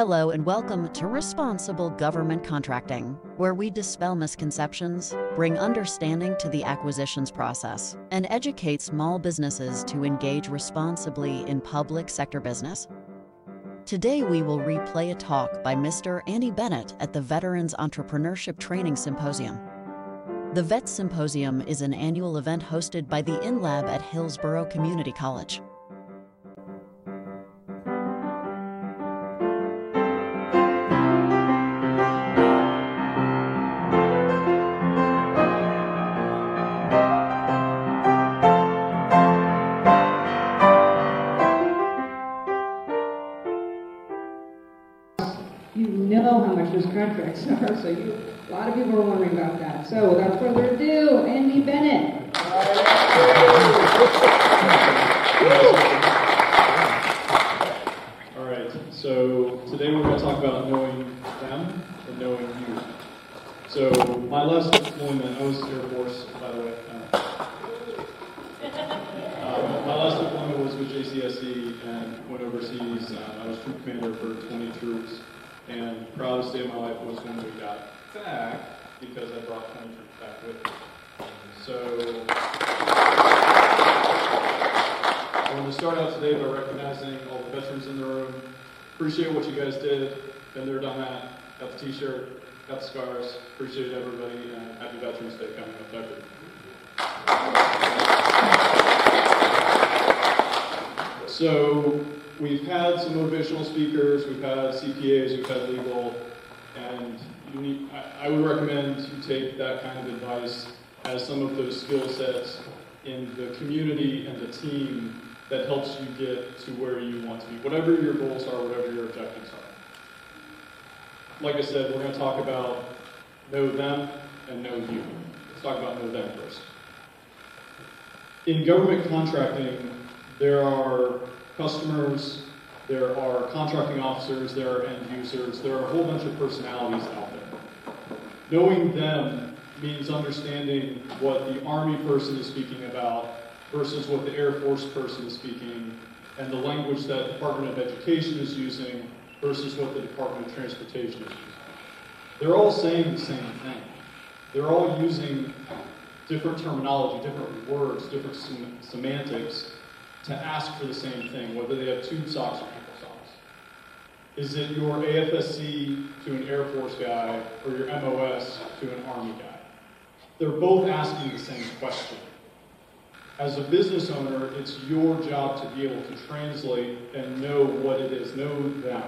Hello, and welcome to Responsible Government Contracting, where we dispel misconceptions, bring understanding to the acquisitions process, and educate small businesses to engage responsibly in public sector business. Today, we will replay a talk by Mr. Andy Bennett at the Veterans Entrepreneurship Training Symposium. The VET Symposium is an annual event hosted by the InLab at Hillsborough Community College. Know how much those contracts are, so you, a lot of people are wondering about that. So without further ado, Andy Bennett. All right, so today we're going to talk about knowing them and knowing you. So my last deployment, I was Air Force, by the way. Uh, um, my last deployment was with JCSC and went overseas. Uh, I was troop commander for 20 troops, and proudest day of my life was when we got back because I brought 20 troops back with me. So I want to start out today by recognizing all the veterans in the room. Appreciate what you guys did. Been there, done that. Got the t-shirt, got the scars. Appreciate everybody, and happy Veterans Day coming up February. So we've had some motivational speakers, we've had CPAs, we've had legal, and need, I, I would recommend you take that kind of advice as some of those skill sets in the community and the team that helps you get to where you want to be, whatever your goals are, whatever your objectives are. Like I said, we're going to talk about know them and know you. Let's talk about know them first. In government contracting, there are customers, there are contracting officers, there are end users, there are a whole bunch of personalities out there. Knowing them means understanding what the Army person is speaking about versus what the Air Force person is speaking, and the language that the Department of Education is using versus what the Department of Transportation is using. They're all saying the same thing. They're all using different terminology, different words, different sem- semantics to ask for the same thing, whether they have tube socks or ankle socks. Is it your AFSC to an Air Force guy or your MOS to an Army guy? They're both asking the same question. As a business owner, it's your job to be able to translate and know what it is, know them,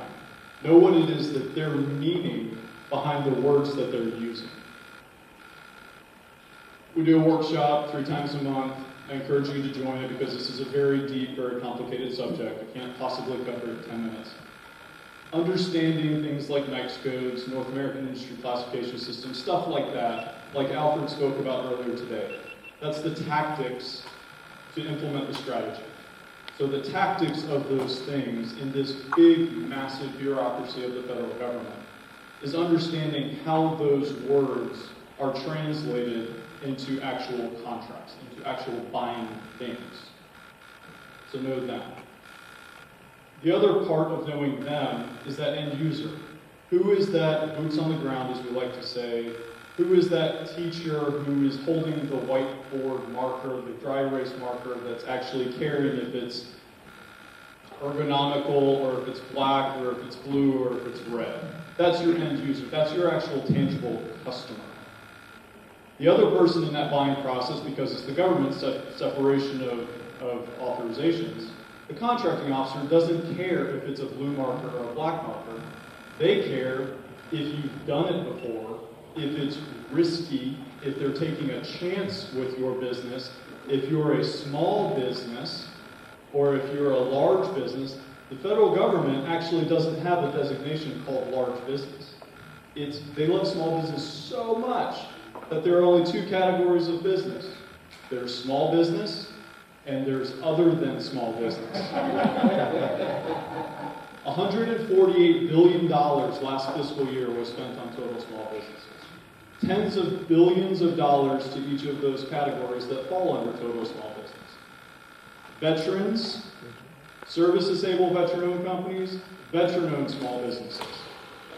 know what it is that they're meaning behind the words that they're using. We do a workshop three times a month. I encourage you to join it because this is a very deep, very complicated subject. I can't possibly cover it in 10 minutes. Understanding things like NAICS codes, North American Industry Classification System, stuff like that, like Alfred spoke about earlier today. That's the tactics to implement the strategy. So the tactics of those things in this big, massive bureaucracy of the federal government is understanding how those words are translated into actual contracts, into actual buying things. So know them. The other part of knowing them is that end user. Who is that boots on the ground, as we like to say? Who is that teacher who is holding the whiteboard marker, the dry erase marker that's actually caring if it's ergonomical or if it's black or if it's blue or if it's red? That's your end user. That's your actual tangible customer. The other person in that buying process, because it's the government se- separation of, of authorizations, the contracting officer doesn't care if it's a blue marker or a black marker. They care if you've done it before, if it's risky, if they're taking a chance with your business, if you're a small business, or if you're a large business. The federal government actually doesn't have a designation called large business. It's, they love small business so much that there are only two categories of business. There's small business and there's other than small business. $148 billion last fiscal year was spent on total small businesses. Tens of billions of dollars to each of those categories that fall under total small business. Veterans, service disabled veteran owned companies, veteran owned small businesses.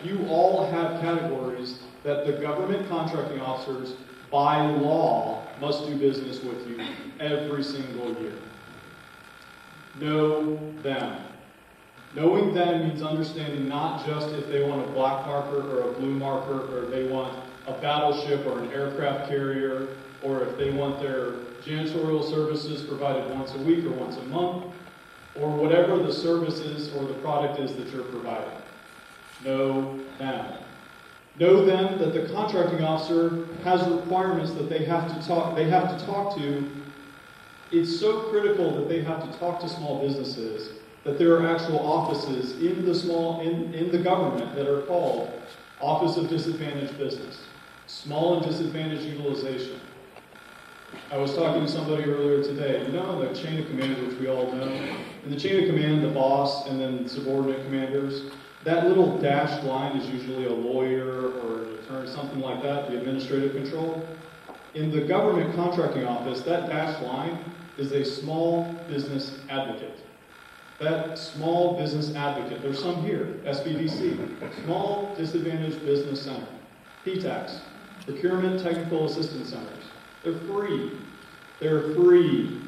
You all have categories that the government contracting officers, by law, must do business with you every single year. Know them. Knowing them means understanding not just if they want a black marker or a blue marker, or if they want a battleship or an aircraft carrier, or if they want their janitorial services provided once a week or once a month, or whatever the service is or the product is that you're providing. Know them. Know them that the contracting officer has requirements that they have to talk they have to talk to. It's so critical that they have to talk to small businesses that there are actual offices in the small in, in the government that are called Office of Disadvantaged Business, Small and Disadvantaged Utilization. I was talking to somebody earlier today. You know the chain of command, which we all know. In the chain of command, the boss and then subordinate commanders, that little dashed line is usually a lawyer or an attorney, something like that, the administrative control. In the government contracting office, that dashed line is a small business advocate. That small business advocate, there's some here, SBDC, Small Disadvantaged Business Center, PTACs, Procurement Technical Assistance Centers. They're free. They're free.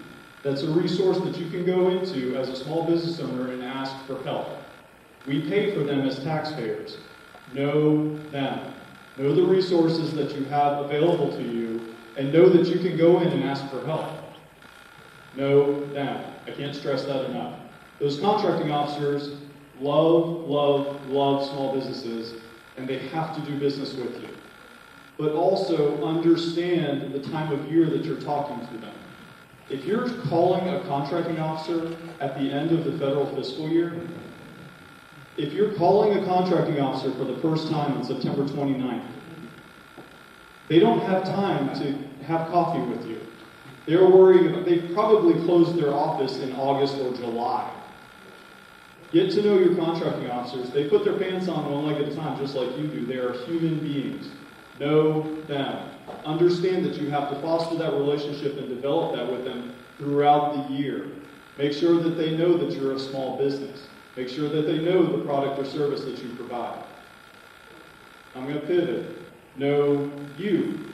That's a resource that you can go into as a small business owner and ask for help. We pay for them as taxpayers. Know them. Know the resources that you have available to you, and know that you can go in and ask for help. Know them. I can't stress that enough. Those contracting officers love, love, love small businesses, and they have to do business with you. But also understand the time of year that you're talking to them. If you're calling a contracting officer at the end of the federal fiscal year, if you're calling a contracting officer for the first time on September 29th, they don't have time to have coffee with you. They're worrying, they've probably closed their office in August or July. Get to know your contracting officers. They put their pants on one leg at a time, just like you do. They are human beings. Know them. Understand that you have to foster that relationship and develop that with them throughout the year. Make sure that they know that you're a small business. Make sure that they know the product or service that you provide. I'm going to pivot. Know you.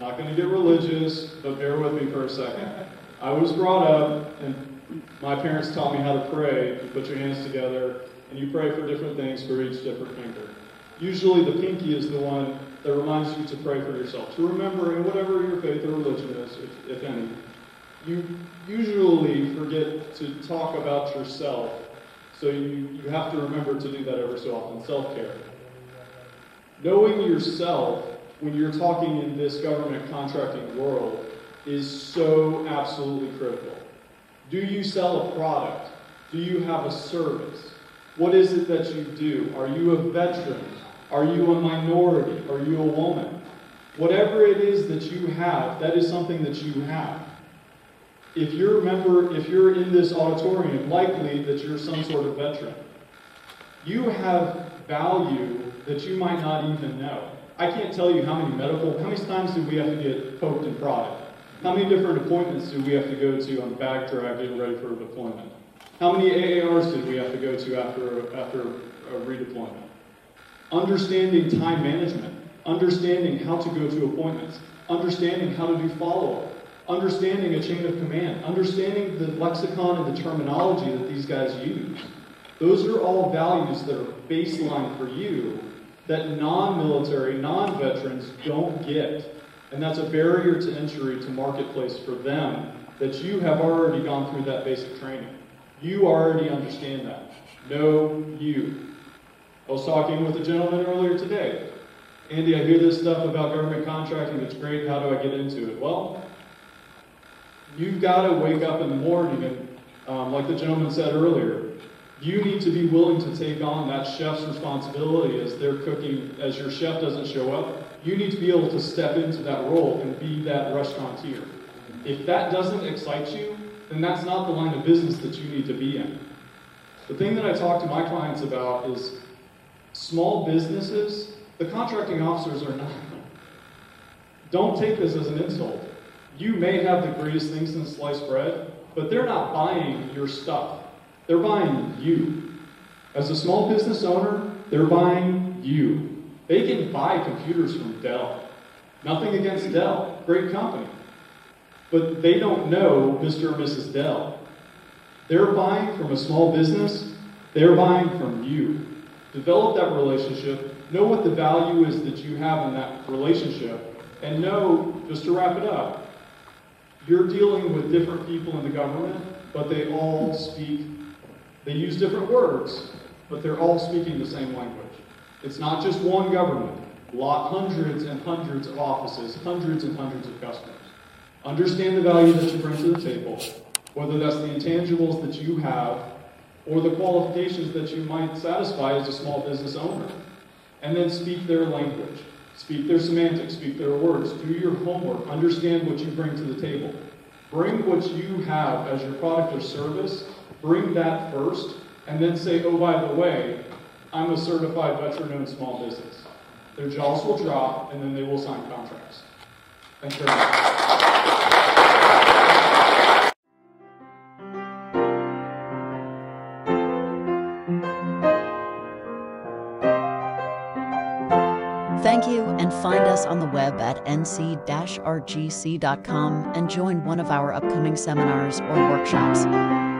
Not going to get religious, but bear with me for a second. I was brought up, and my parents taught me how to pray. You put your hands together, and you pray for different things for each different finger. Usually, the pinky is the one that reminds you to pray for yourself, to remember in whatever your faith or religion is, if, if any. You usually forget to talk about yourself so you, you have to remember to do that every so often self care. Knowing yourself when you're talking in this government contracting world is so absolutely critical. Do you sell a product? Do you have a service? What is it that you do? Are you a veteran? Are you a minority? Are you a woman? Whatever it is that you have, that is something that you have if you're a member, if you're in this auditorium, likely that you're some sort of veteran. You have value that you might not even know. I can't tell you how many medical, how many times do we have to get poked and prodded? How many different appointments do we have to go to on the back drag getting ready for a deployment? How many AARs did we have to go to after, after a redeployment? Understanding time management, understanding how to go to appointments, understanding how to do follow up, understanding a chain of command, understanding the lexicon and the terminology that these guys use. Those are all values that are baseline for you that non military, non veterans don't get. And that's a barrier to entry to marketplace for them that you have already gone through that basic training. You already understand that. Know you. I was talking with a gentleman earlier today. Andy, I hear this stuff about government contracting. It's great. How do I get into it? Well, You've got to wake up in the morning and, um, like the gentleman said earlier, you need to be willing to take on that chef's responsibility as they're cooking, as your chef doesn't show up. You need to be able to step into that role and be that restaurateur. If that doesn't excite you, then that's not the line of business that you need to be in. The thing that I talk to my clients about is small businesses, the contracting officers are not. Don't take this as an insult. You may have the greatest things in sliced bread, but they're not buying your stuff. They're buying you. As a small business owner, they're buying you. They can buy computers from Dell. Nothing against Dell, great company. But they don't know Mr. or Mrs. Dell. They're buying from a small business, they're buying from you. Develop that relationship, know what the value is that you have in that relationship, and know, just to wrap it up, you're dealing with different people in the government, but they all speak, they use different words, but they're all speaking the same language. It's not just one government, lot hundreds and hundreds of offices, hundreds and hundreds of customers. Understand the value that you bring to the table, whether that's the intangibles that you have or the qualifications that you might satisfy as a small business owner. And then speak their language, speak their semantics, speak their words, do your homework, understand what you bring to the table. Bring what you have as your product or service, bring that first, and then say, oh, by the way, I'm a certified veteran owned small business. Their jaws will drop, and then they will sign contracts. Thank you very much. Thank you, and find us on the web at nc-rgc.com and join one of our upcoming seminars or workshops.